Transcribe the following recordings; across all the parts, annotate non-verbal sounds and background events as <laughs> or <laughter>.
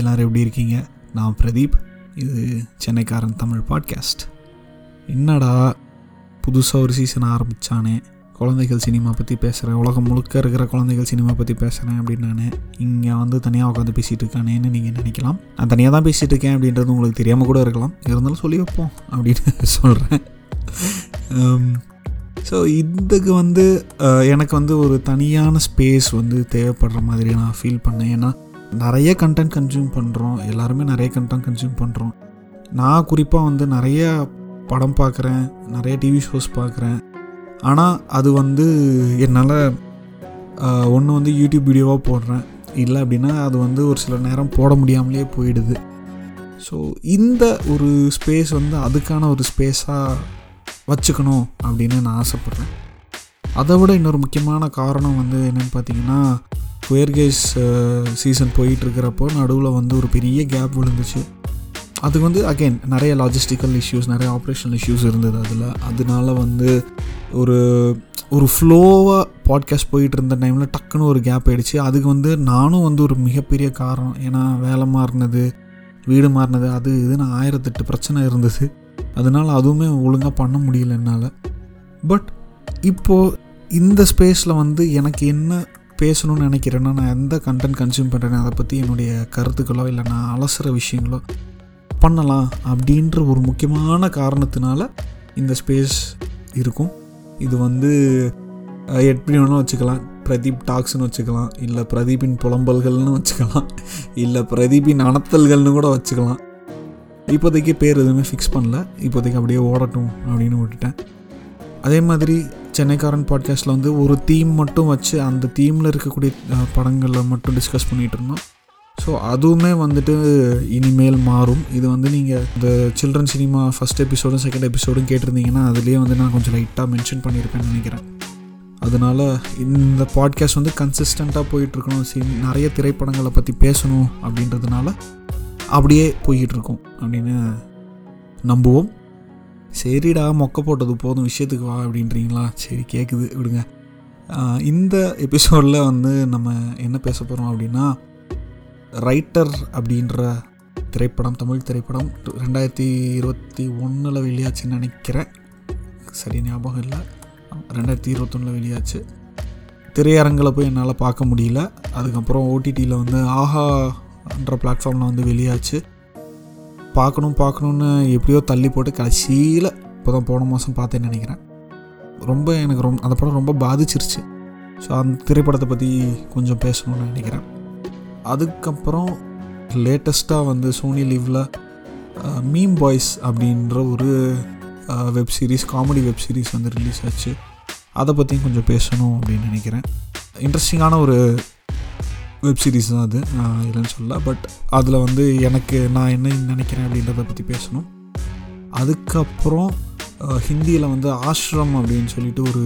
எல்லோரும் எப்படி இருக்கீங்க? நான் பிரதீப். இது சென்னைக்காரன் தமிழ் பாட்காஸ்ட். என்னடா புதுசாக ஒரு சீசன் ஆரம்பித்தானே குழந்தைகள் சினிமா பற்றி பேசுகிறேன் உலகம் முழுக்க இருக்கிற குழந்தைகள் சினிமா பற்றி பேசுகிறேன் அப்படின்னு நான் இங்கே வந்து தனியாக உட்காந்து பேசிகிட்டு இருக்கானேன்னு நீங்கள் நினைக்கலாம். நான் தனியாக தான் பேசிகிட்டு இருக்கேன் அப்படின்றது உங்களுக்கு தெரியாமல் கூட இருக்கலாம். இருந்தாலும் சொல்லி வைப்போம் அப்படின்னு <laughs> சொல்கிறேன் ஸோ um, இதுக்கு வந்து uh, எனக்கு வந்து ஒரு தனியான ஸ்பேஸ் வந்து தேவைப்படுற மாதிரி நான் ஃபீல் பண்ணேன். ஏன்னா நிறைய கண்டென்ட் கன்சியூம் பண்ணுறோம் எல்லாருமே நிறைய கண்டென்ட் கன்சியூம் பண்ணுறோம் நான் குறிப்பாக வந்து நிறைய படம் பார்க்குறேன். நிறைய டிவி ஷோஸ் பார்க்குறேன். ஆனால் அது வந்து என்னால் ஒன்று வந்து யூடியூப் வீடியோவாக போடுறேன். இல்லை அப்படின்னா அது வந்து ஒரு சில நேரம் போட முடியாமலே போயிடுது. ஸோ இந்த ஒரு ஸ்பேஸ் வந்து அதுக்கான ஒரு ஸ்பேஸாக வச்சுக்கணும் அப்படின்னு நான் ஆசைப்பட்றேன். அதை விட இன்னொரு முக்கியமான காரணம் வந்து என்னென்னு பார்த்தீங்கன்னா குயர்கேஸ் சீசன் uh, போயிட்டுருக்கிறப்போ நடுவில் வந்து ஒரு பெரிய கேப் விழுந்துச்சு. அதுக்கு வந்து அகைன் நிறைய லாஜிஸ்டிக்கல் இஷ்யூஸ் நிறைய ஆப்ரேஷனல் இஷ்யூஸ் இருந்தது அதில். அதனால வந்து ஒரு ஒரு ஃப்ளோவாக பாட்காஸ்ட் போயிட்டு இருந்த டைமில் டக்குன்னு ஒரு கேப் ஆகிடுச்சு அதுக்கு வந்து நானும் வந்து ஒரு மிகப்பெரிய காரணம். ஏன்னா வேலை மாறினது வீடு மாறினது அது இதுன்னு ஆயிரத்தெட்டு பிரச்சனை இருந்தது. அதனால் அதுவுமே ஒழுங்காக பண்ண முடியல என்னால். பட் இப்போது இந்த ஸ்பேஸில் வந்து எனக்கு என்ன பேசணும்னு நினைக்கிறேன்னா நான் எந்த கண்டென்ட் கன்சியூம் பண்ணுறேன்னு அதை பற்றி என்னுடைய கருத்துக்களோ இல்லை நான் அலசுகிற விஷயங்களோ பண்ணலாம் அப்படின்ற ஒரு முக்கியமான காரணத்தினால இந்த ஸ்பேஸ் இருக்கும். இது வந்து எப்படி வேணாலும் வச்சுக்கலாம் பிரதீப் டாக்ஸ்னு வச்சுக்கலாம் இல்லை பிரதீப்பின் புலம்பல்கள்னு வச்சுக்கலாம் இல்லை பிரதீப்பின் அனத்தல்கள்னு கூட வச்சுக்கலாம். இப்போதைக்கு பேர் எதுவுமே ஃபிக்ஸ் பண்ணல. இப்போதைக்கு அப்படியே ஓடட்டும் அப்படின்னு விட்டுட்டேன். அதே மாதிரி சென்னைக்காரன் பாட்காஸ்ட்டில் வந்து ஒரு தீம் மட்டும் வச்சு அந்த தீமில் இருக்கக்கூடிய படங்களை மட்டும் டிஸ்கஸ் பண்ணிகிட்டு இருந்தோம். ஸோ அதுவுமே வந்துட்டு இனிமேல் மாறும். இது வந்து நீங்கள் இந்த சில்ட்ரன் சினிமா ஃபஸ்ட் எபிசோடும் செகண்ட் எபிசோடும் கேட்டிருந்தீங்கன்னா அதுலேயே வந்து நான் கொஞ்சம் லைட்டாக மென்ஷன் பண்ணியிருப்பேன்னு நினைக்கிறேன். அதனால் இந்த பாட்காஸ்ட் வந்து கன்சிஸ்டண்ட்டாக போயிட்டுருக்கணும். சி நிறைய திரைப்படங்களை பற்றி பேசணும் அப்படின்றதுனால அப்படியே போய்கிட்டு இருக்கோம் அப்படின்னு நம்புவோம். சரிடா மொக்க போட்டது போதும் விஷயத்துக்கு வா அப்படின்றீங்களா? சரி கேட்குது விடுங்க. இந்த எபிசோடில் வந்து நம்ம என்ன பேச போகிறோம் அப்படின்னா ரைட்டர் அப்படின்ற திரைப்படம் தமிழ் திரைப்படம் ரெண்டாயிரத்தி இருபத்தி ஒன்றில் வெளியாச்சுன்னு நினைக்கிறேன். சரி ஞாபகம் இல்லை. ரெண்டாயிரத்தி இருபத்தொன்னில் வெளியாச்சு. திரையரங்கில் போய் என்னால் பார்க்க முடியல. அதுக்கப்புறம் ஓடிடியில் வந்து ஆஹான்ற பிளாட்ஃபார்மில் வந்து வெளியாச்சு. பார்க்கணும் பார்க்கணுன்னு எப்படியோ தள்ளி போட்டு கடைசியில் இப்போ தான் போன மாதம் பார்த்தேன்னு நினைக்கிறேன். ரொம்ப எனக்கு ரொம்ப அந்த படம் ரொம்ப பாதிச்சிருச்சு. ஸோ அந்த திரைப்படத்தை பற்றி கொஞ்சம் பேசணும்னு நினைக்கிறேன். அதுக்கப்புறம் லேட்டஸ்ட்டாக வந்து சோனி லீவில் மீம் பாய்ஸ் அப்படின்ற ஒரு web series comedy web series வந்து ரிலீஸ் ஆச்சு. அதை பற்றியும் கொஞ்சம் பேசணும் அப்படின்னு நினைக்கிறேன். இன்ட்ரெஸ்டிங்கான ஒரு வெப் சீரிஸ் தான் அது. நான் இல்லைன்னு சொல்ல பட் அதில் வந்து எனக்கு நான் என்ன நினைக்கிறேன் அப்படின்றத பற்றி பேசணும். அதுக்கப்புறம் ஹிந்தியில் வந்து ஆஷ்ரம் அப்படின்னு சொல்லிட்டு ஒரு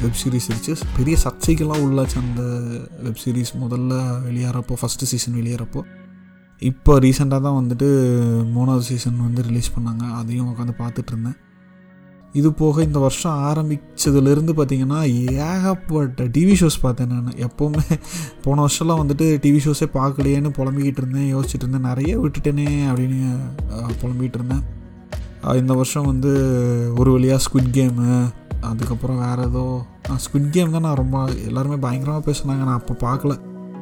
வெப் சீரிஸ் இருந்துச்சு பெரிய சர்ச்சைக்கெல்லாம் உள்ளாச்சு அந்த வெப் சீரிஸ் முதல்ல வெளியேறப்போ ஃபஸ்ட்டு சீசன் வெளியேறப்போ. இப்போ ரீசெண்டாக தான் வந்துட்டு மூணாவது சீசன் வந்து ரிலீஸ் பண்ணாங்க. அதையும் உட்காந்து பார்த்துட்டு இருந்தேன். இது போக இந்த வருஷம் ஆரம்பித்ததுலேருந்து பார்த்தீங்கன்னா ஏகப்பட்ட டிவி ஷோஸ் பார்த்தேன் நான். எப்போவுமே போன வருஷம்லாம் வந்துட்டு டிவி ஷோஸே பார்க்கலையேன்னு புலம்பிக்கிட்டு இருந்தேன் யோசிச்சுட்டு இருந்தேன். நிறைய விட்டுட்டேனே அப்படின்னு அஹ், புலம்பிக்கிட்டு இருந்தேன். இந்த வருஷம் வந்து ஒரு வழியாக ஸ்குவிட் கேமு அதுக்கப்புறம் வேறு ஏதோ ஸ்குவிட் கேம் தான் நான் ரொம்ப எல்லாருமே பயங்கரமாக பேசுனாங்க. நான் அப்போ பார்க்கல.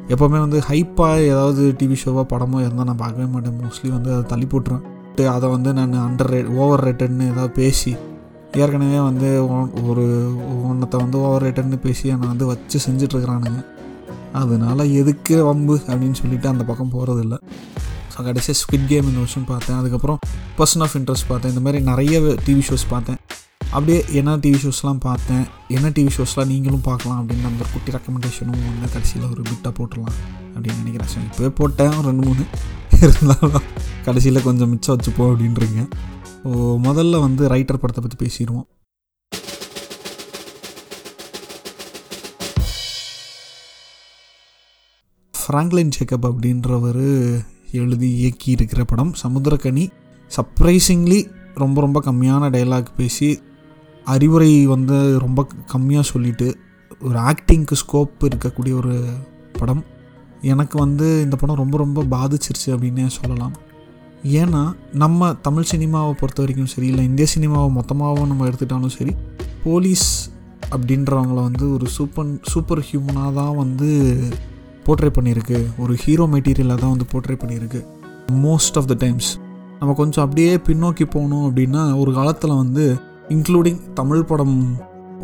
எப்போவுமே வந்து ஹைப்பாக ஏதாவது டிவி ஷோவோ படமோ இருந்தால் நான் பார்க்கவே மாட்டேன். மோஸ்ட்லி வந்து அதை தள்ளி போட்டுருவேன். அதை வந்து நான் அண்டர் ரேட் ஓவர் ரேட்டட்னு ஏதாவது பேசி ஏற்கனவே வந்து ஒரு ஒன்றத்தை வந்து ஓவர் ரேட்டட்னு பேசி என்னை வந்து வச்சு செஞ்சிட்ருக்குறானுங்க. அதனால எதுக்கு வம்பு அப்படின்னு சொல்லிட்டு அந்த பக்கம் போகிறதில்ல ஸோ கடைசியாக ஸ்குவிட் கேம் இந்த வருஷம் பார்த்தேன். அதுக்கப்புறம் பர்சன் ஆஃப் இன்ட்ரெஸ்ட் பார்த்தேன். இந்த மாதிரி நிறைய டிவி ஷோஸ் பார்த்தேன். அப்படியே என்ன டிவி ஷோஸ்லாம் பார்த்தேன்? என்ன டிவி ஷோஸ்லாம் நீங்களும் பார்க்கலாம் அப்படின்னு அந்த குட்டி ரெக்கமெண்டேஷனும் வந்து கடைசியில் ஒரு பிட்டாக போட்டுடலாம் அப்படின்னு நினைக்கிறேன். ஸோ இப்போவே போட்டேன். ரெண்டு மூணு. இருந்தாலும் கடைசியில் கொஞ்சம் மிச்சம் வச்சுப்போம் அப்படின்றீங்க. ஸோ முதல்ல வந்து ரைட்டர் படத்தை பற்றி பேசிடுவோம். ஃப்ராங்க்லின் ஜேக்கப் அப்படின்றவர் எழுதி இயக்கி இருக்கிற படம் சமுத்திரக்கனி. சர்ப்ரைசிங்லி ரொம்ப ரொம்ப கம்மியான டைலாக் பேசி அறிவுரை வந்து ரொம்ப கம்மியாக சொல்லிட்டு ஒரு ஆக்டிங்க்கு ஸ்கோப் இருக்கக்கூடிய ஒரு படம். எனக்கு வந்து இந்த படம் ரொம்ப ரொம்ப பாதிச்சிருச்சு அப்படின்னே சொல்லலாம். ஏன்னா நம்ம தமிழ் சினிமாவை பொறுத்த வரைக்கும் சரி இல்லை இந்திய சினிமாவை மொத்தமாகவும் நம்ம எடுத்துட்டாலும் சரி போலீஸ் அப்படின்றவங்கள வந்து ஒரு சூப்பர் சூப்பர் ஹியூமனாக தான் வந்து போர்ட்ரே பண்ணியிருக்கு. ஒரு ஹீரோ மெட்டீரியலாக தான் வந்து போர்ட்ரே பண்ணியிருக்கு. மோஸ்ட் ஆஃப் த டைம்ஸ் நம்ம கொஞ்சம் அப்படியே பின்னோக்கி போகணும் அப்படின்னா ஒரு காலத்தில் வந்து இன்க்ளூடிங் தமிழ் படம்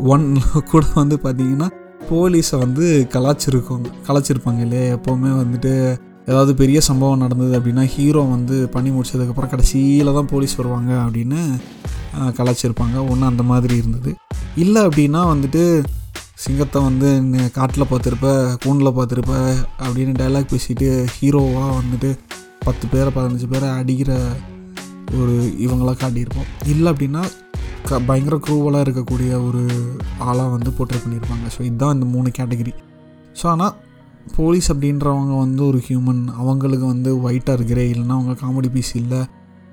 ஒன் கூட வந்து பார்த்திங்கன்னா போலீஸை வந்து கலாச்சிருக்கோங்க கலாச்சிருப்பாங்க இல்லையா? எப்போவுமே வந்துட்டு ஏதாவது பெரிய சம்பவம் நடந்தது அப்படின்னா ஹீரோ வந்து பண்ணி முடிச்சதுக்கப்புறம் கடைசியில் தான் போலீஸ் வருவாங்க அப்படின்னு கலாச்சிருப்பாங்க ஒன்று அந்த மாதிரி இருந்தது. இல்லை அப்படின்னா வந்துட்டு சிங்கத்தை வந்து காட்டில் பார்த்துருப்ப கூண்டில் பார்த்துருப்ப அப்படின்னு டைலாக் பேசிட்டு ஹீரோவாக வந்துட்டு பத்து பேரை பதினஞ்சு பேரை அடிக்கிற ஒரு இவங்களாக காட்டியிருப்போம். இல்லை அப்படின்னா க பயங்கர குரூவலாக இருக்கக்கூடிய ஒரு ஆளாக வந்து போர்ட்ரே பண்ணியிருப்பாங்க. ஸோ இதுதான் இந்த மூணு கேட்டகரி ஸோ ஆனால் போலீஸ் அப்படின்றவங்க வந்து ஒரு ஹியூமன் அவங்களுக்கு வந்து ஒயிட்டாக இருக்கிறே இல்லைன்னா அவங்க காமெடி பீஸ் இல்லை.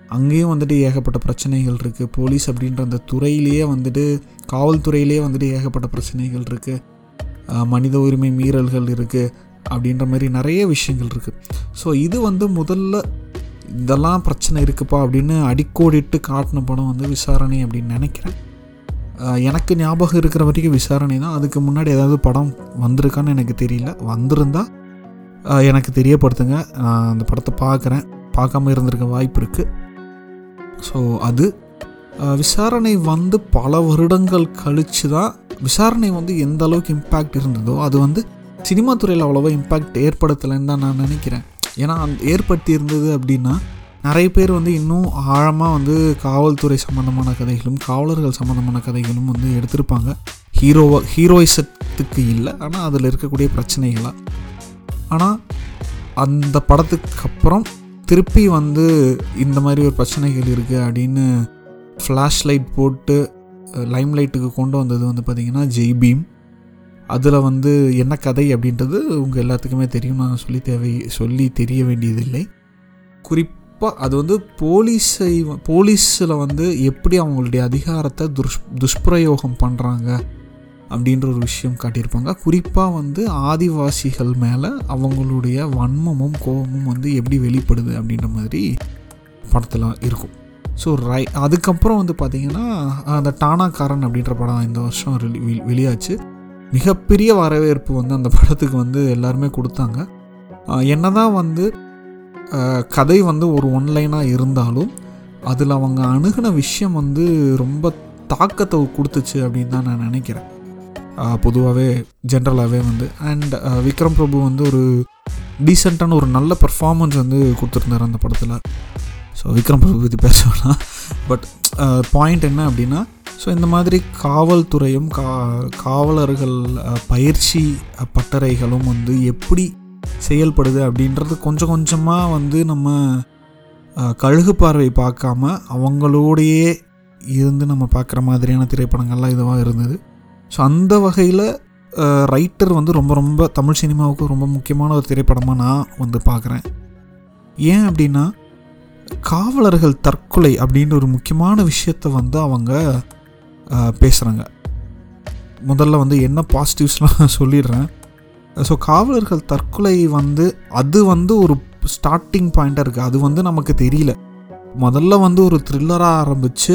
அங்கேயும் வந்துட்டு ஏகப்பட்ட பிரச்சனைகள் இருக்குது போலீஸ் அப்படின்ற அந்த துறையிலேயே வந்துட்டு காவல்துறையிலேயே வந்துட்டு ஏகப்பட்ட பிரச்சனைகள் இருக்குது மனித உரிமை மீறல்கள் இருக்குது அப்படின்ற மாதிரி நிறைய விஷயங்கள் இருக்குது ஸோ இது வந்து முதல்ல இதெல்லாம் பிரச்சனை இருக்குப்பா அப்படின்னு அடிக்கோடிட்டு காட்டின படம் வந்து விசாரணை அப்படின்னு நினைக்கிறேன். எனக்கு ஞாபகம் இருக்கிற வரைக்கும் விசாரணை தான் அதுக்கு முன்னாடி ஏதாவது படம் வந்திருக்கான்னு எனக்கு தெரியல. வந்திருந்தால் எனக்கு தெரியப்படுத்துங்க. நான் அந்த படத்தை பார்க்குறேன். பார்க்காம இருந்திருக்க வாய்ப்பு இருக்குது ஸோ அது விசாரணை வந்து பல வருடங்கள் கழித்து தான் விசாரணை வந்து எந்த அளவுக்கு இம்பேக்ட் இருந்ததோ அது வந்து சினிமா துறையில் அவ்வளோவா இம்பேக்ட் ஏற்படுத்தலைன்னு தான் நான் நினைக்கிறேன். ஏன்னா அந்த ஏற்படுத்தி இருந்தது அப்படின்னா நிறைய பேர் வந்து இன்னும் ஆழமாக வந்து காவல்துறை சம்மந்தமான கதைகளும் காவலர்கள் சம்மந்தமான கதைகளும் வந்து எடுத்திருப்பாங்க. ஹீரோவை ஹீரோயிசத்துக்கு இல்லை ஆனால் அதில் இருக்கக்கூடிய பிரச்சனைகளாக ஆனால் அந்த படத்துக்கு அப்புறம் திருப்பி வந்து இந்த மாதிரி ஒரு பிரச்சனைகள் இருக்குது அப்படின்னு ஃப்ளாஷ் லைட் போட்டு லைம் லைட்டுக்கு கொண்டு வந்தது வந்து பார்த்திங்கன்னா ஜெய் பீம் அதில் வந்து என்ன கதை அப்படின்றது உங்கள் எல்லாத்துக்குமே தெரியும் நான் சொல்லி தேவை சொல்லி தெரிய வேண்டியதில்லை. குறிப் அப்போ அது வந்து போலீஸை போலீஸில் வந்து எப்படி அவங்களுடைய அதிகாரத்தை துஷ் துஷ்பிரயோகம் பண்ணுறாங்க அப்படின்ற ஒரு விஷயம் காட்டியிருப்பாங்க. குறிப்பாக வந்து ஆதிவாசிகள் மேலே அவங்களுடைய வன்மமும் கோபமும் வந்து எப்படி வெளிப்படுது அப்படின்ற மாதிரி படத்தில் இருக்கும். ஸோ ரை அதுக்கப்புறம் வந்து பார்த்திங்கன்னா அந்த டானாக்காரன் அப்படின்ற படம் இந்த வருஷம் வெளி- வெளியாச்சு. மிகப்பெரிய வரவேற்பு வந்து அந்த படத்துக்கு வந்து எல்லாருமே கொடுத்தாங்க. என்ன தான் வந்து கதை வந்து ஒரு ஒன்லைனாக இருந்தாலும் அதில் அவங்க அணுகுன விஷயம் வந்து ரொம்ப தாக்கத்தை கொடுத்துச்சு அப்படின்னு தான் நான் நினைக்கிறேன். பொதுவாகவே ஜென்ரலாகவே வந்து. அண்ட் விக்ரம் பிரபு வந்து ஒரு டீசெண்டான ஒரு நல்ல பர்ஃபார்மன்ஸ் வந்து கொடுத்துருந்தாரு அந்த படத்தில். ஸோ விக்ரம் பிரபு பற்றி பேசலாம். பட் பாயிண்ட் என்ன அப்படின்னா ஸோ இந்த மாதிரி காவல்துறையும் கா காவலர்கள் பயிற்சி பட்டறைகளும் வந்து எப்படி செயல்படுது அப்படின்றது கொஞ்சம் கொஞ்சமாக வந்து நம்ம கழுகு பார்வை பார்க்காம அவங்களோடையே இருந்து நம்ம பார்க்குற மாதிரியான திரைப்படங்கள்லாம் இதுவாக இருந்தது. ஸோ அந்த வகையில் ரைட்டர் வந்து ரொம்ப ரொம்ப தமிழ் சினிமாவுக்கு ரொம்ப முக்கியமான ஒரு திரைப்படமாக நான் வந்து பார்க்குறேன். ஏன் அப்படின்னா காவலர்கள் தற்கொலை அப்படின்ற ஒரு முக்கியமான விஷயத்தை வந்து அவங்க பேசுகிறாங்க முதல்ல வந்து என்ன பாசிட்டிவ்ஸ்லாம் சொல்லிடுறேன். ஸோ காவலர்கள் தற்கொலை வந்து அது வந்து ஒரு ஸ்டார்டிங் பாயிண்ட்டாக இருக்குது அது வந்து நமக்கு தெரியல. முதல்ல வந்து ஒரு த்ரில்லராக ஆரம்பித்து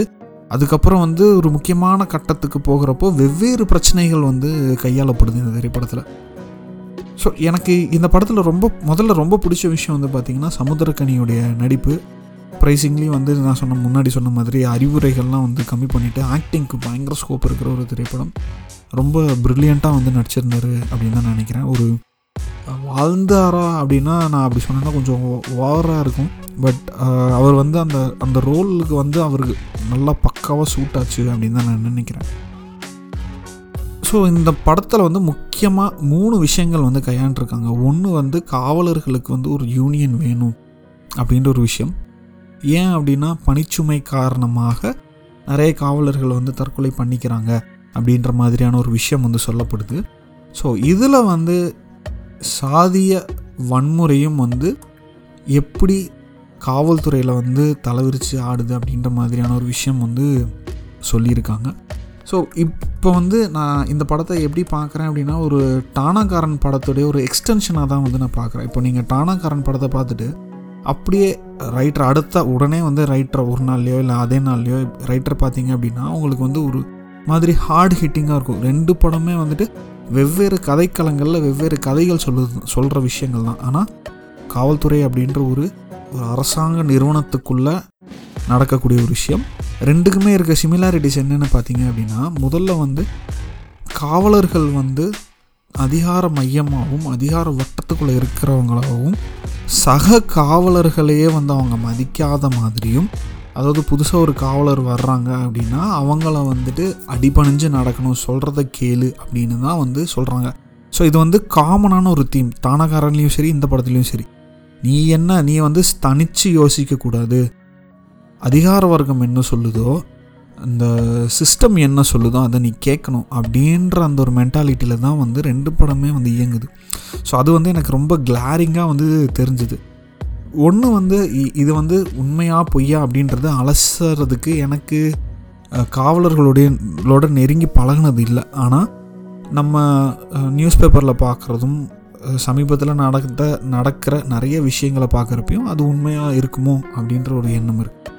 அதுக்கப்புறம் வந்து ஒரு முக்கியமான கட்டத்துக்கு போகிறப்போ வெவ்வேறு பிரச்சனைகள் வந்து கையாளப்படுது இந்த திரைப்படத்தில். ஸோ எனக்கு இந்த படத்தில் ரொம்ப முதல்ல ரொம்ப பிடிச்ச விஷயம் வந்து பார்த்திங்கன்னா சமுத்திரக்கனியுடைய நடிப்பு. ப்ரைஸிங்லி வந்து நான் சொன்ன முன்னாடி சொன்ன மாதிரி அறிவுரைகள்லாம் வந்து கம்மி பண்ணிவிட்டு ஆக்டிங்க்கு பயங்கர ஸ்கோப் இருக்கிற ஒரு திரைப்படம். ரொம்ப ப்ரில்லியண்ட்டாக வந்து நடிச்சிருந்தாரு அப்படின்னு தான் நினைக்கிறேன். ஒரு வாழ்ந்தாரா அப்படின்னா நான் அப்படி சொன்னேன்னா கொஞ்சம் ஓவராக இருக்கும். பட் அவர் வந்து அந்த அந்த ரோலுக்கு வந்து அவருக்கு நல்லா பக்காவாக சூட் ஆச்சு அப்படின்னு தான் நான் நினைக்கிறேன். ஸோ இந்த படத்தில் வந்து முக்கியமாக மூணு விஷயங்கள் வந்து கையாண்டுருக்காங்க. ஒன்று வந்து காவலர்களுக்கு வந்து ஒரு யூனியன் வேணும் அப்படின்ற ஒரு விஷயம். ஏன் அப்படின்னா பணிச்சுமை காரணமாக நிறைய காவலர்கள் வந்து தற்கொலை பண்ணிக்கிறாங்க. அப்படின்ற மாதிரியான ஒரு விஷயம் வந்து சொல்லப்படுது. ஸோ இதில் வந்து சாதிய வன்முறையும் வந்து எப்படி காவல்துறையில் வந்து தலைவிரித்து ஆடுது அப்படின்ற மாதிரியான ஒரு விஷயம் வந்து சொல்லியிருக்காங்க. ஸோ இப்போ இப்போ வந்து நான் இந்த படத்தை எப்படி பார்க்குறேன் அப்படின்னா ஒரு டானாக்காரன் படத்துடைய ஒரு எக்ஸ்டென்ஷனாக தான் வந்து நான் பார்க்குறேன். இப்போ நீங்கள் டானாக்காரன் படத்தை பார்த்துட்டு அப்படியே ரைட்டர் அடுத்த உடனே வந்து ரைட்டர் ஒரு நாள்லையோ இல்லை அதே நாள்லையோ ரைட்டர் பார்த்தீங்க அப்படின்னா உங்களுக்கு வந்து ஒரு மாதிரி ஹார்ட் ஹிட்டிங்காக இருக்கும். ரெண்டு படமே வந்துட்டு வெவ்வேறு கதைக்களங்களில் வெவ்வேறு கதைகள் சொல்லுது சொல்கிற விஷயங்கள் தான். ஆனால் காவல்துறை அப்படின்ற ஒரு ஒரு அரசாங்க நிறுவனத்துக்குள்ளே நடக்கக்கூடிய ஒரு விஷயம். ரெண்டுக்குமே இருக்க சிமிலாரிட்டிஸ் என்னென்னு பார்த்தீங்க அப்படின்னா முதல்ல வந்து காவலர்கள் வந்து அதிகார மையமாகவும் அதிகார வட்டத்துக்குள்ளே இருக்கிறவங்களாகவும் சக காவலர்களையே வந்து அவங்க மதிக்காத மாதிரியும் அதாவது புதுசாக ஒரு காவலர் வர்றாங்க அப்படின்னா அவங்கள வந்துட்டு அடிபணிஞ்சு நடக்கணும் சொல்கிறத கேளு அப்படின்னு தான் வந்து சொல்கிறாங்க ஸோ இது வந்து காமனான ஒரு தீம் தானகாரன்லேயும் சரி இந்த படத்துலேயும் சரி. நீ என்ன நீ வந்து தனித்து யோசிக்கக்கூடாது. அதிகார வர்க்கம் என்ன சொல்லுதோ அந்த சிஸ்டம் என்ன சொல்லுதோ அதை நீ கேட்கணும் அப்படின்ற அந்த ஒரு மென்டாலிட்டியில் தான் வந்து ரெண்டு படமே வந்து இயங்குது. ஸோ அது வந்து எனக்கு ரொம்ப கிளாரிங்காக வந்து தெரிஞ்சுது. ஒன்று வந்து இ- இது வந்து உண்மையா பொய்யா அப்படின்றத அலசுறதுக்கு எனக்கு காவலர்களுடைய நெருங்கி பழகுனது இல்லை. ஆனால் நம்ம நியூஸ் பேப்பரில் பார்க்குறதும் சமீபத்தில் நடந்த நடக்கிற நிறைய விஷயங்களை பார்க்குறப்பையும் அது உண்மையாக இருக்குமோ அப்படின்ற ஒரு எண்ணம் இருக்குது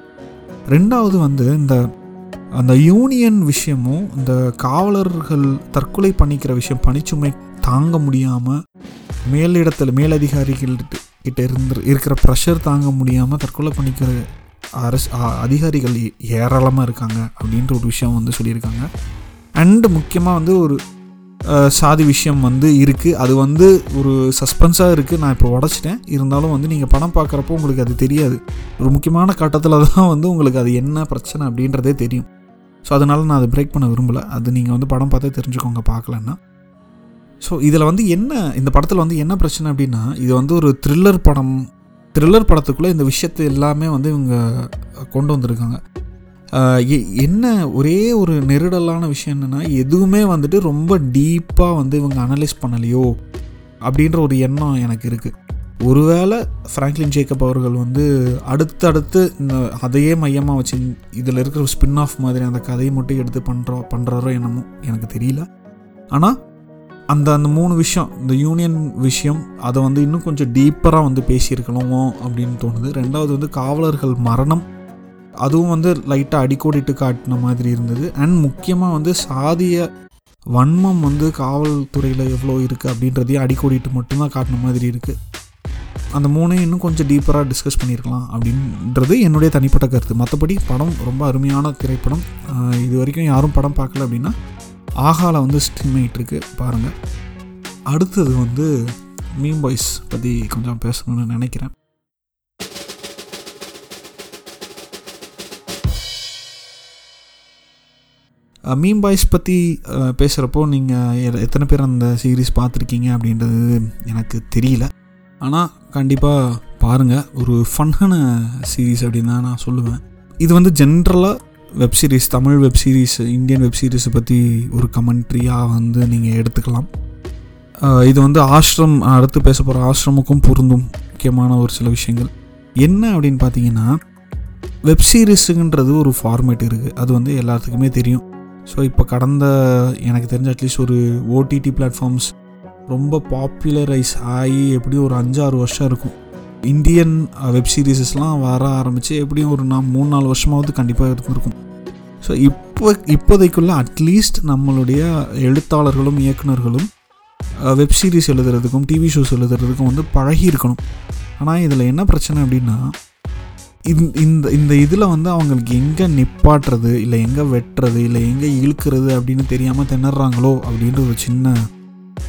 ரெண்டாவது வந்து இந்த அந்த யூனியன் விஷயமும் இந்த காவலர்கள் தற்கொலை பண்ணிக்கிற விஷயம் பணிச்சுமை தாங்க முடியாமல் மேலிடத்தில் மேலதிகாரிகள் கிட்ட இருந்து இருக்கிற ப்ரெஷர் தாங்க முடியாமல் தற்கொலை பண்ணிக்கிற அரசு அ- அதிகாரிகள் ஏராளமாக இருக்காங்க அப்படின்ற ஒரு விஷயம் வந்து சொல்லியிருக்காங்க. அண்டு முக்கியமாக வந்து ஒரு சாதி விஷயம் வந்து இருக்குது அது வந்து ஒரு சஸ்பென்ஸாக இருக்குது நான் இப்போ உடச்சிட்டேன். இருந்தாலும் வந்து நீங்கள் படம் பார்க்குறப்போ உங்களுக்கு அது தெரியாது. ஒரு முக்கியமான கட்டத்தில் தான் வந்து உங்களுக்கு அது என்ன பிரச்சனை அப்படின்றதே தெரியும். ஸோ அதனால் நான் அதை பிரேக் பண்ண விரும்பலை. அது நீங்கள் வந்து படம் பார்த்தே தெரிஞ்சுக்கோங்க பார்க்கலன்னா. ஸோ இதில் வந்து என்ன இந்த படத்தில் வந்து என்ன பிரச்சனை அப்படின்னா இது வந்து ஒரு த்ரில்லர் படம். த்ரில்லர் படத்துக்குள்ளே இந்த விஷயத்தை எல்லாமே வந்து இவங்க கொண்டு வந்திருக்காங்க. எ- என்ன ஒரே ஒரு நெருடலான விஷயம் என்னென்னா எதுவுமே வந்துட்டு ரொம்ப டீப்பாக வந்து இவங்க அனலைஸ் பண்ணலையோ அப்படின்ற ஒரு எண்ணம் எனக்கு இருக்குது ஒருவேளை ஃப்ராங்க்லின் ஜேக்கப் அவர்கள் வந்து அடுத்தடுத்து இந்த அதையே மையமாக வச்சு இதில் இருக்கிற ஸ்பின் ஆஃப் மாதிரி அந்த கதையை மட்டும் எடுத்து பண்ணுறோம் பண்ணுறாரோ என்னமோ எனக்கு தெரியல. ஆனால் அந்த அந்த மூணு விஷயம் இந்த யூனியன் விஷயம் அதை வந்து இன்னும் கொஞ்சம் டீப்பராக வந்து பேசியிருக்கணுமோ அப்படின்னு தோணுது. ரெண்டாவது வந்து காவலர்கள் மரணம். அதுவும் வந்து லைட்டாக அடிக்கோடிட்டு காட்டின மாதிரி இருந்தது. அண்ட் முக்கியமாக வந்து சாதிய வன்மம் வந்து காவல்துறையில் எவ்வளோ இருக்குது அப்படின்றதையும் அடிக்கோடிட்டு மட்டும்தான் காட்டின மாதிரி இருக்குது அந்த மூணையும் இன்னும் கொஞ்சம் டீப்பராக டிஸ்கஸ் பண்ணியிருக்கலாம் அப்படின்றது என்னுடைய தனிப்பட்ட கருத்து. மற்றபடி படம் ரொம்ப அருமையான திரைப்படம். இது வரைக்கும் யாரும் படம் பார்க்கல அப்படின்னா ஆஹாவில் வந்து ஸ்ட்ரீம் ஆகிட்டுருக்கு பாருங்கள் அடுத்தது வந்து மீம் பாய்ஸ் பற்றி கொஞ்சம் பேசணும்னு நினைக்கிறேன். மீம் பாய்ஸ் பற்றி பேசுகிறப்போ நீங்கள் எத்தனை பேர் அந்த சீரீஸ் பார்த்துருக்கீங்க அப்படின்றது எனக்கு தெரியல. ஆனால் கண்டிப்பாக பாருங்கள் ஒரு ஃபன்னான சீரீஸ் அப்படின்னு தான் நான் சொல்லுவேன். இது வந்து ஜென்ரலாக web series Tamil web series Indian web சீரிஸை பற்றி ஒரு கமெண்ட்ரியாக வந்து நீங்கள் எடுத்துக்கலாம். இது வந்து ஆஷ்ரம் அடுத்து பேச போகிற ஆஷ்ரமுக்கும் பொருந்தும் முக்கியமான ஒரு சில விஷயங்கள். என்ன அப்படின்னு பார்த்தீங்கன்னா வெப் சீரிஸுங்கிறது ஒரு ஃபார்மேட் இருக்குது அது வந்து எல்லாத்துக்குமே தெரியும். ஸோ இப்போ கடந்த எனக்கு தெரிஞ்ச அட்லீஸ்ட் ஒரு ஓடிடி பிளாட்ஃபார்ம்ஸ் ரொம்ப பாப்புலரைஸ் ஆகி எப்படியும் ஒரு அஞ்சாறு வருஷம் இருக்கும். இந்தியன் வெப் சீரிஸஸ்லாம் வர ஆரம்பித்து எப்படியும் ஒரு நான் மூணு நாலு வருஷமாவது கண்டிப்பாக இருந்திருக்கும் ஸோ இப்போ இப்போதைக்குள்ளே அட்லீஸ்ட் நம்மளுடைய எழுத்தாளர்களும் இயக்குனர்களும் வெப் சீரிஸ் எழுதுறதுக்கும் டிவி ஷோஸ் எழுதுறதுக்கும் வந்து பழகி இருக்கணும் ஆனால் இதில் என்ன பிரச்சனை அப்படின்னா இந்த இந்த இந்த இதில் வந்து அவங்களுக்கு எங்கே நிப்பாட்டுறது இல்லை எங்கே வெட்டுறது இல்லை எங்கே இழுக்கிறது அப்படின்னு தெரியாமல் திணறாங்களோ அப்படின்ற ஒரு சின்ன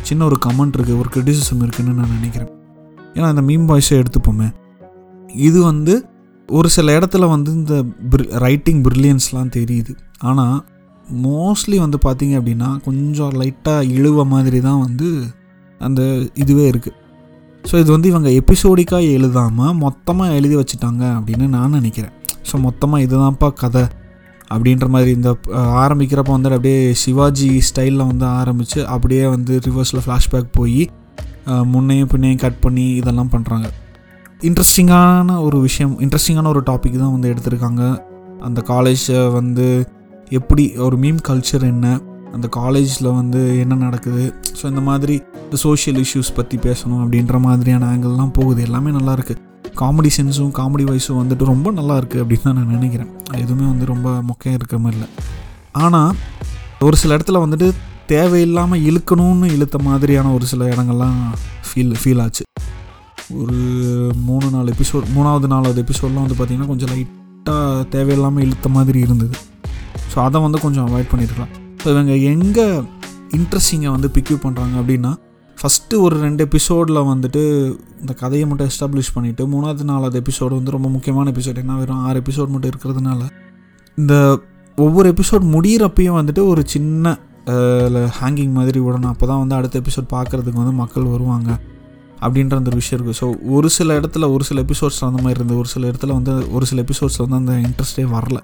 சின்ன ஒரு கமெண்ட் இருக்குது ஒரு கிரிட்டிசிசம் இருக்குதுன்னு நான் நினைக்கிறேன். ஏன்னா இந்த மீம் பாய்ஸை எடுத்துப்போமே. இது வந்து ஒரு சில இடத்துல வந்து இந்த ரைட்டிங் பிரில்லியன்ஸ்லாம் தெரியுது. ஆனால் மோஸ்ட்லி வந்து பார்த்திங்க அப்படின்னா கொஞ்சம் லைட்டாக இழுவ மாதிரி தான் வந்து அந்த இதுவே இருக்குது ஸோ இது வந்து இவங்க எபிசோடிக்காக எழுதாமல் மொத்தமாக எழுதி வச்சுட்டாங்க அப்படின்னு நான் நினைக்கிறேன். ஸோ மொத்தமாக இதுதான்ப்பா கதை அப்படின்ற மாதிரி இந்த ஆரம்பிக்கிறப்ப வந்து அப்படியே சிவாஜி ஸ்டைலில் வந்து ஆரம்பித்து அப்படியே வந்து ரிவர்ஸில் ஃப்ளாஷ்பேக் போய் முன்னையும் பின்னையும் கட் பண்ணி இதெல்லாம் பண்ணுறாங்க இன்ட்ரெஸ்டிங்கான ஒரு விஷயம் இன்ட்ரெஸ்டிங்கான ஒரு டாபிக் தான் வந்து எடுத்திருக்காங்க. அந்த காலேஜை வந்து எப்படி ஒரு மீம் கல்ச்சர் என்ன அந்த காலேஜில் வந்து என்ன நடக்குது. ஸோ இந்த மாதிரி சோஷியல் இஷ்யூஸ் பற்றி பேசணும் அப்படின்ற மாதிரியான ஆங்கிள்லாம் போகுது. எல்லாமே நல்லாயிருக்கு காமெடி சென்ஸும் காமெடி வைஸும் வந்துட்டு ரொம்ப நல்லா இருக்குது அப்படின்னு தான் நான் நினைக்கிறேன். எதுவுமே வந்து ரொம்ப மொக்கையாக இருக்கிற மாதிரி இல்லை. ஆனால் ஒரு சில இடத்துல வந்துட்டு தேவையில்லாமல் இழுக்கணும்னு இழுத்த மாதிரியான ஒரு சில இடங்கள்லாம் ஃபீல் ஃபீல் ஆச்சு. ஒரு மூணு நாலு எபிசோட் மூணாவது நாலாவது எபிசோட்லாம் வந்து பார்த்திங்கன்னா கொஞ்சம் லைட்டாக தேவையில்லாமல் இழுத்த மாதிரி இருந்தது. ஸோ அதை வந்து கொஞ்சம் அவாய்ட் பண்ணியிருக்கலாம் ஸோ இவங்க எங்கே இன்ட்ரெஸ்டிங்கை வந்து பிக்யூ பண்ணுறாங்க அப்படின்னா ஃபஸ்ட்டு ஒரு ரெண்டு எபிசோடில் வந்துட்டு இந்த கதையை மட்டும் எஸ்டாப்ளிஷ் பண்ணிவிட்டு மூணாவது நாலாவது எபிசோடு வந்து ரொம்ப முக்கியமான எபிசோட் என்ன வெறும் ஆறு எபிசோட் மட்டும் இருக்கிறதுனால இந்த ஒவ்வொரு எபிசோட் முடிகிறப்பையும் வந்துட்டு ஒரு சின்ன ஹேங்கிங் மாதிரி விடணும். அப்போ தான் வந்து அடுத்த எபிசோட் பார்க்குறதுக்கு வந்து மக்கள் வருவாங்க அப்படின்ற அந்த ஒரு விஷயம் இருக்குது ஸோ ஒரு சில இடத்துல ஒரு சில எபிசோட்ஸ் அந்த மாதிரி இருந்தது. ஒரு சில இடத்துல வந்து ஒரு சில எபிசோட்ஸில் வந்து அந்த இன்ட்ரெஸ்ட்டே வரல.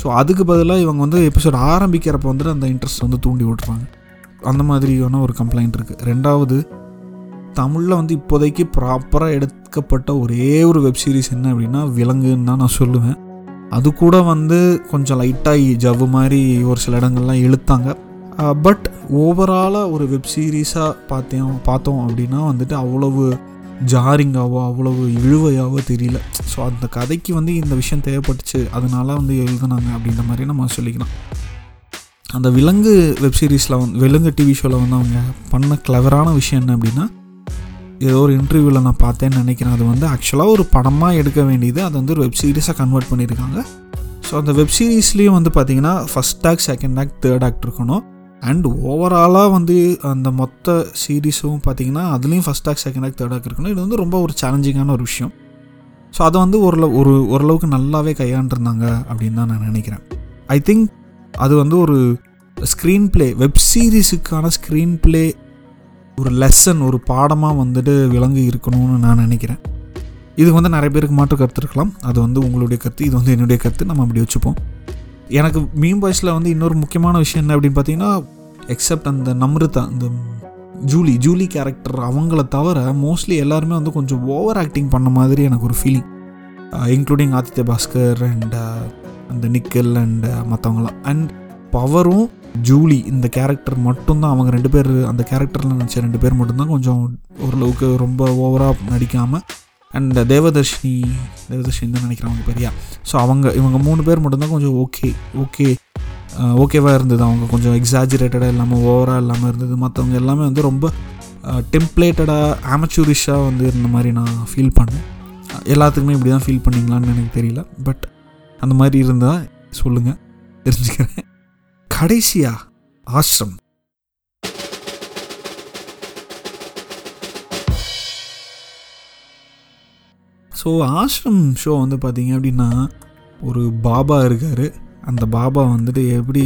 ஸோ அதுக்கு பதிலாக இவங்க வந்து எபிசோட் ஆரம்பிக்கிறப்ப வந்துட்டு அந்த இன்ட்ரெஸ்ட் வந்து தூண்டி விட்றாங்க அந்த மாதிரியான ஒரு கம்ப்ளைண்ட் இருக்குது ரெண்டாவது தமிழில் வந்து இப்போதைக்கு ப்ராப்பராக எடுக்கப்பட்ட ஒரே ஒரு வெப்சீரிஸ் என்ன அப்படின்னா விலங்குன்னு தான் நான் சொல்லுவேன். அது கூட வந்து கொஞ்சம் லைட்டாக ஜவ்வு மாதிரி ஒரு சில இடங்கள்லாம் இழுத்தாங்க. பட் ஓவராலாக ஒரு வெப் சீரிஸாக பார்த்தோம் பார்த்தோம் அப்படின்னா வந்துட்டு அவ்வளவு ஜாரிங்காவோ அவ்வளவு இழுவையாவோ தெரியல. ஸோ அந்த கதைக்கு வந்து இந்த விஷயம் தேவைப்பட்டுச்சு அதனால வந்து எழுதுனாங்க அப்படின்ற மாதிரி நம்ம சொல்லிக்கலாம். அந்த விலங்கு வெப் சீரிஸில் வந்து விலங்கு டிவி ஷோவில் வந்து அவங்க பண்ண கிளவரான விஷயம் என்ன அப்படின்னா ஏதோ ஒரு இன்டர்வியூவில் நான் பார்த்தேன்னு நினைக்கிறேன். அது வந்து ஆக்சுவலாக ஒரு படமாக எடுக்க வேண்டியது அதை வந்து ஒரு வெப் சீரிஸாக கன்வெர்ட் பண்ணியிருக்காங்க. ஸோ அந்த வெப் சீரிஸ்லேயும் வந்து பார்த்தீங்கன்னா first act second act third act இருக்கணும். அண்ட் ஓவராலாக வந்து அந்த மொத்த சீரீஸும் பார்த்தீங்கன்னா அதுலேயும் ஃபஸ்ட் ஆக் செகண்ட் ஆக் தேர்ட் ஆக் இருக்கணும் இது வந்து ரொம்ப ஒரு சேலஞ்சிங்கான ஒரு விஷயம். ஸோ அதை வந்து ஒரு ஒரு ஓரளவுக்கு நல்லாவே கையாண்டிருந்தாங்க அப்படின்னு தான் நான் நினைக்கிறேன். ஐ திங்க் அது வந்து ஒரு ஸ்க்ரீன் ப்ளே வெப் சீரிஸுக்கான ஸ்க்ரீன் ப்ளே ஒரு லெசன் ஒரு பாடமாக வந்துட்டு விலங்கு இருக்கணும்னு நான் நினைக்கிறேன். இது வந்து நிறைய பேருக்கு மாற்று கருத்து இருக்கலாம். அது வந்து உங்களுடைய கருத்து இது வந்து என்னுடைய கருத்து. நம்ம அப்படி வச்சுப்போம். எனக்கு மீம் பாய்ஸில் வந்து இன்னொரு முக்கியமான விஷயம் என்ன அப்படின்னு பார்த்தீங்கன்னா எக்ஸப்ட் அந்த நம்ருதா இந்த ஜூலி ஜூலி கேரக்டர் அவங்கள தவிர மோஸ்ட்லி எல்லாருமே வந்து கொஞ்சம் ஓவர் ஆக்டிங் பண்ண மாதிரி எனக்கு ஒரு feeling including Aditya Bhaskar and அந்த நிக்கல் அண்ட் மற்றவங்களாம் அண்ட் பவரும் ஜூலி இந்த கேரக்டர் மட்டும்தான். அவங்க ரெண்டு பேர் அந்த கேரக்டரில் நினச்ச ரெண்டு பேர் மட்டும்தான் கொஞ்சம் ஓரளவுக்கு ரொம்ப ஓவராக நடிக்காமல் அண்ட் தேவதர்ஷினி தேவதர்ஷினி தான் நினைக்கிறவங்க பெரியா ஸோ அவங்க இவங்க மூணு பேர் மட்டும்தான் கொஞ்சம் ஓகே ஓகே ஓகேவாக இருந்தது. அவங்க கொஞ்சம் எக்ஸாஜிரேட்டடாக இல்லாமல் ஓவராக இல்லாமல் இருந்தது. மற்றவங்க எல்லாமே வந்து ரொம்ப டெம்ப்ளேட்டடாக ஆமச்சூரிஷாக வந்து இருந்த மாதிரி நான் ஃபீல் பண்ணேன். எல்லாத்துக்குமே இப்படி தான் ஃபீல் பண்ணிங்களான்னு எனக்கு தெரியல. பட் அந்த மாதிரி இருந்தால் சொல்லுங்கள் தெரிஞ்சுக்கிறேன். கடைசியா ஆசிரம். ஸோ ஆசிரம் ஷோ வந்து பார்த்தீங்க அப்படின்னா ஒரு பாபா இருக்கார். அந்த பாபா வந்துட்டு எப்படி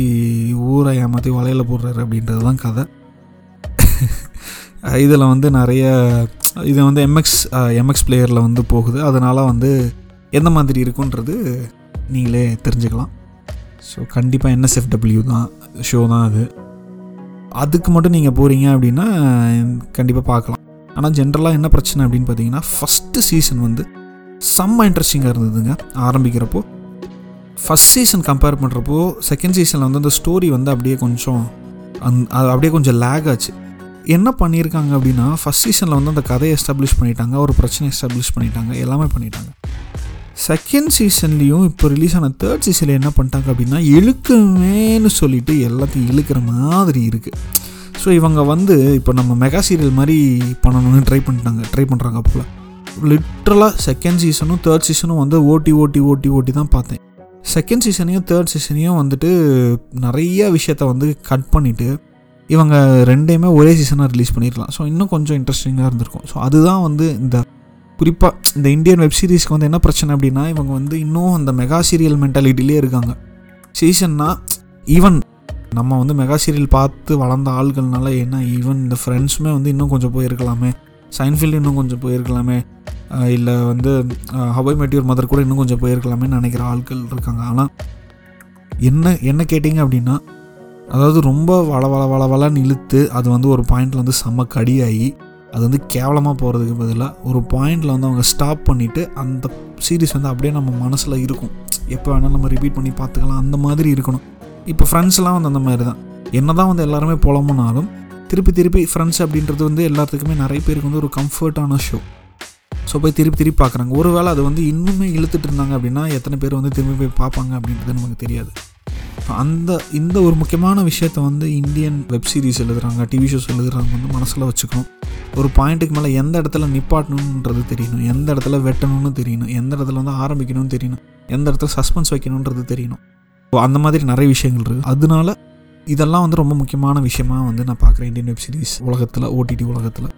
ஊரை ஏமாற்றி வலையில் போடுறாரு அப்படின்றது தான் கதை. <laughs> இதில் வந்து நிறைய இது வந்து எம்எக்ஸ் எம்எக்ஸ் பிளேயரில் வந்து போகுது. அதனால் வந்து எந்த மாதிரி இருக்குன்றது நீங்களே தெரிஞ்சுக்கலாம். ஸோ கண்டிப்பாக என்எஸ்எஃப்டபிள்யூ தான் ஷோ தான் அது. அதுக்கு மட்டும் நீங்கள் போகிறீங்க அப்படின்னா கண்டிப்பாக பார்க்கலாம். ஆனால் ஜென்ரலாக என்ன பிரச்சனை அப்படின்னு பார்த்தீங்கன்னா ஃபஸ்ட்டு சீசன் வந்து செம்ம இன்ட்ரெஸ்டிங்காக இருந்ததுங்க. ஆரம்பிக்கிறப்போ ஃபஸ்ட் சீசன் கம்பேர் பண்ணுறப்போ செகண்ட் சீசனில் வந்து அந்த ஸ்டோரி வந்து அப்படியே கொஞ்சம் அந் அது அப்படியே கொஞ்சம் லேக் ஆச்சு. என்ன பண்ணியிருக்காங்க அப்படின்னா ஃபஸ்ட் சீசனில் வந்து அந்த கதையை எஸ்டாப்ளிஷ் பண்ணிட்டாங்க ஒரு பிரச்சனை எஸ்டாப்ளிஷ் பண்ணிட்டாங்க எல்லாமே பண்ணிட்டாங்க. செகண்ட் சீசன்லேயும் இப்போ ரிலீஸ் ஆன தேர்ட் சீசனில் என்ன பண்ணிட்டாங்க அப்படின்னா இழுக்குமேன்னு சொல்லிட்டு எல்லாத்தையும் இழுக்கிற மாதிரி இருக்குது ஸோ இவங்க வந்து இப்போ நம்ம மெகா சீரியல் மாதிரி பண்ணணும்னு ட்ரை பண்ணிட்டாங்க ட்ரை பண்ணுறாங்க அப்போல லிட்ரலாக செகண்ட் சீசனும் தேர்ட் சீசனும் வந்து ஓட்டி ஓட்டி ஓட்டி ஓட்டி தான் பார்த்தேன். செகண்ட் சீசனையும் தேர்ட் சீசனையும் வந்துட்டு நிறைய விஷயத்த வந்து கட் பண்ணிவிட்டு இவங்க ரெண்டையுமே ஒரே சீசனாக ரிலீஸ் பண்ணிடலாம். ஸோ இன்னும் கொஞ்சம் இன்ட்ரெஸ்டிங்காக இருந்திருக்கும். ஸோ அதுதான் வந்து இந்த குறிப்பாக இந்த இந்தியன் வெப் சீரிஸ்க்கு வந்து என்ன பிரச்சனை அப்படின்னா இவங்க வந்து இன்னும் அந்த மெகா சீரியல் மென்டாலிட்டிலே இருக்காங்க. சீசன்னா ஈவன் நம்ம வந்து மெகா சீரியல் பார்த்து வளர்ந்த ஆள்கள்னால ஏன்னா ஈவன் இந்த ஃப்ரெண்ட்ஸுமே வந்து இன்னும் கொஞ்சம் போயிருக்கலாமே. சைன்ஃபீல்டு இன்னும் கொஞ்சம் போயிருக்கலாமே. இல்லை வந்து ஹவாய் மெட்டியூர் மதர் கூட இன்னும் கொஞ்சம் போயிருக்கலாமே நினைக்கிற ஆட்கள் இருக்காங்க. ஆனால் என்ன என்ன கேட்டிங்க அப்படின்னா அதாவது ரொம்ப வள வள வள வளன்னு இழுத்து அது வந்து ஒரு பாயிண்டில் வந்து செம்ம கடியாகி அது வந்து கேவலமாக போகிறதுக்கு பதிலாக ஒரு பாயிண்டில் வந்து அவங்க ஸ்டாப் பண்ணிவிட்டு அந்த சீரீஸ் வந்து அப்படியே நம்ம மனசில் இருக்கும். எப்போ வேணாலும் நம்ம ரிப்பீட் பண்ணி பார்த்துக்கலாம் அந்த மாதிரி இருக்கணும். இப்போ ஃப்ரெண்ட்ஸ்லாம் வந்து அந்த மாதிரி தான். என்ன தான் வந்து எல்லாருமே புலம்புனாலும் திருப்பி திருப்பி ஃப்ரெண்ட்ஸ் அப்படின்றது வந்து எல்லாத்துக்குமே நிறைய பேருக்கு வந்து ஒரு கம்ஃபர்ட்டான ஷோ ஸோ போய் திருப்பி திருப்பி பார்க்குறாங்க. ஒருவேளை அது வந்து இன்னுமே இழுத்துட்டு இருந்தாங்க அப்படின்னா எத்தனை பேர் வந்து திரும்பி போய் பார்ப்பாங்க அப்படின்றது நமக்கு தெரியாது. அந்த இந்த ஒரு முக்கியமான விஷயத்த வந்து இந்தியன் வெப் சீரிஸ் எழுதுகிறாங்க டிவி ஷோஸ் எழுதுகிறாங்க வந்து மனசில் வச்சுக்கணும். ஒரு பாயிண்ட்டுக்கு மேலே எந்த இடத்துல நிப்பாட்டணுன்றது தெரியணும். எந்த இடத்துல வெட்டணும்னு தெரியணும். எந்த இடத்துல வந்து ஆரம்பிக்கணும்னு தெரியணும். எந்த இடத்துல சஸ்பென்ஸ் வைக்கணுன்றது தெரியணும். ஸோ அந்த மாதிரி நிறைய விஷயங்கள் இருக்குது அதனால இதெல்லாம் வந்து ரொம்ப முக்கியமான விஷயமாக வந்து நான் பார்க்குறேன் இந்தியன் வெப் சீரிஸ் உலகத்தில் ஓடிடி உலகத்தில்.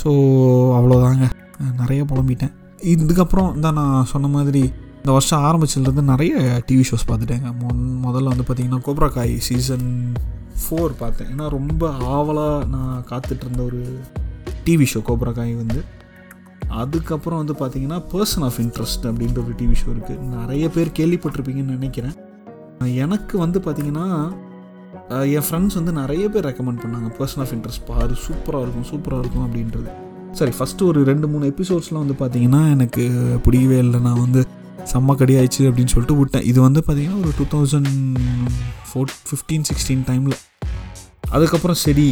ஸோ அவ்வளோதாங்க நிறைய புலம்பிட்டேன். இதுக்கப்புறம் தான் நான் சொன்ன மாதிரி இந்த வருஷம் ஆரம்பிச்சதுலேருந்து நிறைய டிவி ஷோஸ் பார்த்துட்டேங்க. முன் முதல்ல வந்து பார்த்திங்கன்னா கோப்ராக்காய் சீசன் ஃபோர் பார்த்தேன். ஏன்னா ரொம்ப ஆவலாக நான் காத்துட்டு இருந்த ஒரு டிவி ஷோ கோப்ராக்காய் வந்து. அதுக்கப்புறம் வந்து பார்த்திங்கன்னா பர்சன் ஆஃப் இன்ட்ரெஸ்ட் அப்படின்ற ஒரு டிவி ஷோ இருக்குது நிறைய பேர் கேள்விப்பட்டிருப்பீங்கன்னு நினைக்கிறேன். எனக்கு வந்து பார்த்திங்கன்னா என் ஃப்ரெண்ட்ஸ் வந்து நிறைய பேர் ரெக்கமெண்ட் பண்ணாங்க. பர்சன் ஆஃப் இன்ட்ரெஸ்ட் பாரு சூப்பராக இருக்கும் சூப்பராக இருக்கும் அப்படின்றது. சரி ஃபஸ்ட்டு ஒரு ரெண்டு மூணு எபிசோட்ஸ்லாம் வந்து பார்த்தீங்கன்னா எனக்கு பிடிக்கவே இல்லை. நான் வந்து செம்ம கடி ஆயிடுச்சு அப்படின்னு சொல்லிட்டு விட்டேன். இது வந்து பார்த்தீங்கன்னா ஒரு two thousand four fifteen sixteen டைமில் அதுக்கப்புறம் சரி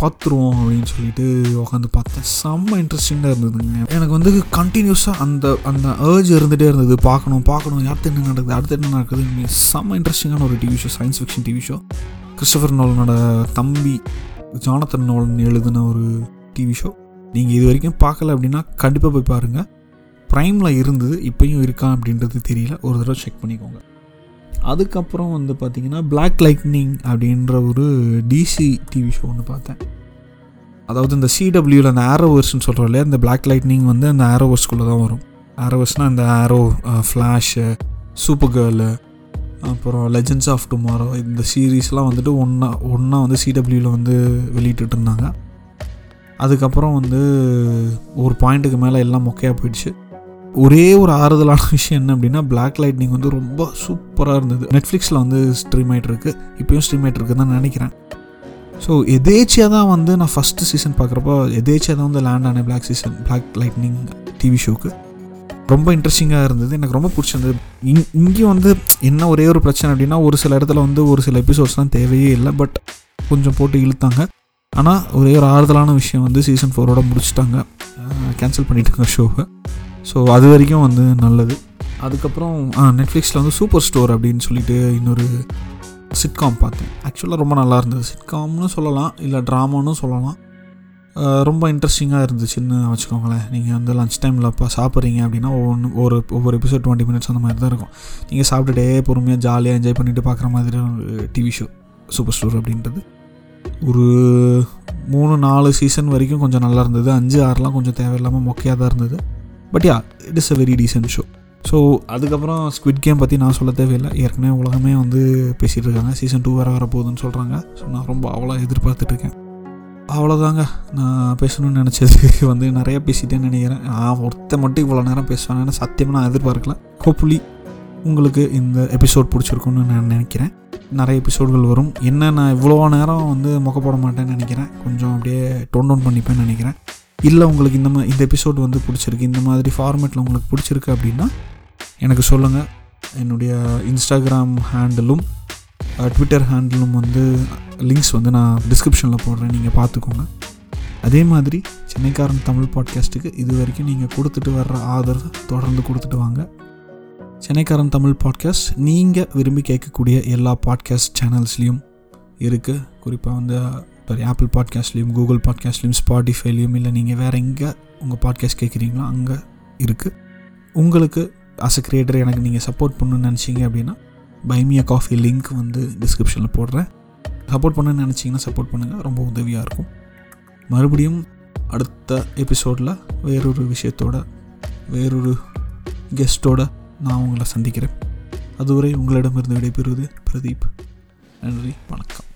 பார்த்துருவோம் அப்படின்னு சொல்லிட்டு உட்காந்து பார்த்தேன். செம்ம இன்ட்ரெஸ்டிங்காக இருந்ததுங்க. எனக்கு வந்து கண்டினியூஸாக அந்த அந்த ஏர்ஜ் இருந்துகிட்டே இருந்தது. பார்க்கணும் பார்க்கணும் அடுத்து என்ன நடக்குது அடுத்து என்ன நடக்குது. செம்ம இன்ட்ரெஸ்டிங்கான ஒரு TV show science fiction TV show Christopher நோலனோட தம்பி ஜானத்தன் நோலன் எழுதின ஒரு டிவி ஷோ நீங்கள் இது வரைக்கும் பார்க்கல அப்படின்னா கண்டிப்பாக போய் பாருங்கள் ப்ரைமில் இருந்தது இப்போயும் இருக்கா அப்படின்றது தெரியல. ஒரு தடவை செக் பண்ணிக்கோங்க. அதுக்கப்புறம் வந்து பார்த்தீங்கன்னா பிளாக் லைட்னிங் அப்படின்ற ஒரு டிசி டிவி ஷோ ஒன்று பார்த்தேன். அதாவது இந்த சிடபிள்யூவில் அந்த ஆரோவர்ஸ்னு சொல்கிறோம் இல்லையா? இந்த பிளாக் லைட்னிங் வந்து அந்த ஆரோவர்ஸ்குள்ளே தான் வரும். ஆரோவர்ஸ்னால் இந்த ஆரோ ஃப்ளாஷு சூப்பர் கேர்ளு அப்புறம் லெஜெண்ட்ஸ் ஆஃப் டுமாரோ இந்த சீரீஸ்லாம் வந்துட்டு ஒன்றா ஒன்றா வந்து சிடபிள்யூவில் வந்து வெளியிட்டு இருந்தாங்க அதுக்கப்புறம் வந்து ஒரு பாயிண்ட்டுக்கு மேலே எல்லாம் மொக்கையாக போயிடுச்சு. ஒரே ஒரு ஆறுதலான விஷயம் என்ன அப்படின்னா பிளாக் லைட்னிங் வந்து ரொம்ப சூப்பராக இருந்தது. நெட்ஃப்ளிக்ஸில் வந்து ஸ்ட்ரீம் ஆகிட்டு இருக்கு இப்போயும் ஸ்ட்ரீம் ஆகிட்டு இருக்குன்னு தான் நினைக்கிறேன். ஸோ எதேச்சியாக தான் வந்து நான் ஃபஸ்ட்டு சீசன் பார்க்குறப்போ எதேச்சியாக தான் வந்து லேண்ட் ஆனேன் black season black lightning TV ஷோக்கு ரொம்ப இன்ட்ரெஸ்டிங்காக இருந்தது. எனக்கு ரொம்ப பிடிச்சிருந்தது. இங் இங்கேயும் வந்து என்ன ஒரே ஒரு பிரச்சனை அப்படின்னா ஒரு சில இடத்துல வந்து ஒரு சில எபிசோட்ஸ்லாம் தேவையே இல்லை. பட் கொஞ்சம் போட்டு இழுத்தாங்க. ஆனால் ஒரே ஒரு ஆறுதலான விஷயம் வந்து சீசன் ஃபோரோட முடிச்சிட்டாங்க. கேன்சல் பண்ணிட்டாங்க ஷோவை. ஸோ அது வரைக்கும் வந்து நல்லது. அதுக்கப்புறம் நெட்ஃப்ளிக்ஸில் வந்து சூப்பர் ஸ்டோர் அப்படின்னு சொல்லிட்டு இன்னொரு சிட்காம் பார்த்தேன். ஆக்சுவலாக ரொம்ப நல்லா இருந்தது. சிட்காம்னு சொல்லலாம் இல்லை ட்ராமான்னு சொல்லலாம். ரொம்ப இன்ட்ரெஸ்டிங்காக இருந்துச்சுன்னு வச்சுக்கோங்களேன். நீங்கள் வந்து லஞ்ச் டைமில் இப்போ சாப்பிட்றீங்க அப்படின்னா ஒவ்வொன்று ஒரு ஒவ்வொரு எபிசோட் டுவெண்ட்டி மினிட்ஸ் அந்த மாதிரி தான் இருக்கும். நீங்கள் சாப்பிட்டுட்டே பொறுமையாக ஜாலியாக என்ஜாய் பண்ணிட்டு பார்க்குற மாதிரி ஒரு டிவி ஷோ சூப்பர் ஸ்டோர் அப்படின்றது. ஒரு மூணு நாலு சீசன் வரைக்கும் கொஞ்சம் நல்லா இருந்தது. அஞ்சு ஆறுலாம் கொஞ்சம் தேவையில்லாமல் மொக்கையாக தான் இருந்தது. But yeah it is a very decent show so அதுக்கப்புறம் ஸ்குவிட் கேம் பற்றி நான் சொல்ல தேவையில்லை. ஏற்கனவே உலகமே வந்து பேசிகிட்டு இருக்காங்க. சீசன் டூ வர வர போகுதுன்னு சொல்கிறாங்க ஸோ நான் ரொம்ப அவ்வளோ எதிர்பார்த்துட்ருக்கேன் அவ்வளோதாங்க நான் பேசணும்னு நினச்சது வந்து நிறையா பேசிட்டேன்னு நினைக்கிறேன். நான் ஒருத்த மட்டும் இவ்வளோ நேரம் பேசுவேன்னு சத்தியமாக நான் எதிர்பார்க்கல. ஹோப்ஃபுல்லி உங்களுக்கு இந்த எபிசோட் பிடிச்சிருக்குன்னு நான் நினைக்கிறேன். நிறைய எபிசோடுகள் வரும். என்ன நான் இவ்வளோ நேரம் வந்து முக போட மாட்டேன்னு நினைக்கிறேன். கொஞ்சம் அப்படியே டோன் டவுன் பண்ணிப்பேன்னு நினைக்கிறேன். இல்லை உங்களுக்கு இந்த மா இந்த எபிசோட் வந்து பிடிச்சிருக்கு. இந்த மாதிரி ஃபார்மேட்டில் உங்களுக்கு பிடிச்சிருக்கு அப்படின்னா எனக்கு சொல்லுங்கள் என்னுடைய இன்ஸ்டாகிராம் ஹேண்டிலும் ட்விட்டர் ஹேண்டிலும் வந்து லிங்க்ஸ் வந்து நான் டிஸ்கிரிப்ஷனில் போடுறேன். நீங்கள் பார்த்துக்கோங்க. அதே மாதிரி சென்னைக்காரன் தமிழ் பாட்காஸ்ட்டுக்கு இது வரைக்கும் நீங்கள் கொடுத்துட்டு வர்ற ஆதரவு தொடர்ந்து கொடுத்துட்டு வாங்க. சென்னைக்காரன் தமிழ் பாட்காஸ்ட் நீங்கள் விரும்பி கேட்கக்கூடிய எல்லா பாட்காஸ்ட் சேனல்ஸ்லேயும் இருக்குது குறிப்பாக வந்து சாரி ஆப்பிள் பாட்காஸ்ட்லேயும் கூகுள் பாட்காஸ்ட்லேயும் ஸ்பாட்டிஃபைலையும் இல்லை நீங்கள் வேறு எங்கே உங்கள் பாட்காஸ்ட் கேட்குறீங்களோ அங்கே இருக்குது உங்களுக்கு அஸ் அ கிரியேட்டர் எனக்கு நீங்கள் சப்போர்ட் பண்ணணும்னு நினச்சிங்க அப்படின்னா பைமியா காஃபி லிங்க் வந்து டிஸ்கிரிப்ஷனில் போடுறேன். சப்போர்ட் பண்ணணும்னு நினச்சிங்கன்னா சப்போர்ட் பண்ணுங்கள் ரொம்ப உதவியாக இருக்கும். மறுபடியும் அடுத்த எபிசோடில் வேறொரு விஷயத்தோட வேறொரு கெஸ்ட்டோட நான் உங்களை சந்திக்கிறேன். அதுவரை உங்களிடமிருந்து விடைபெறுவது பிரதீப். நன்றி வணக்கம்.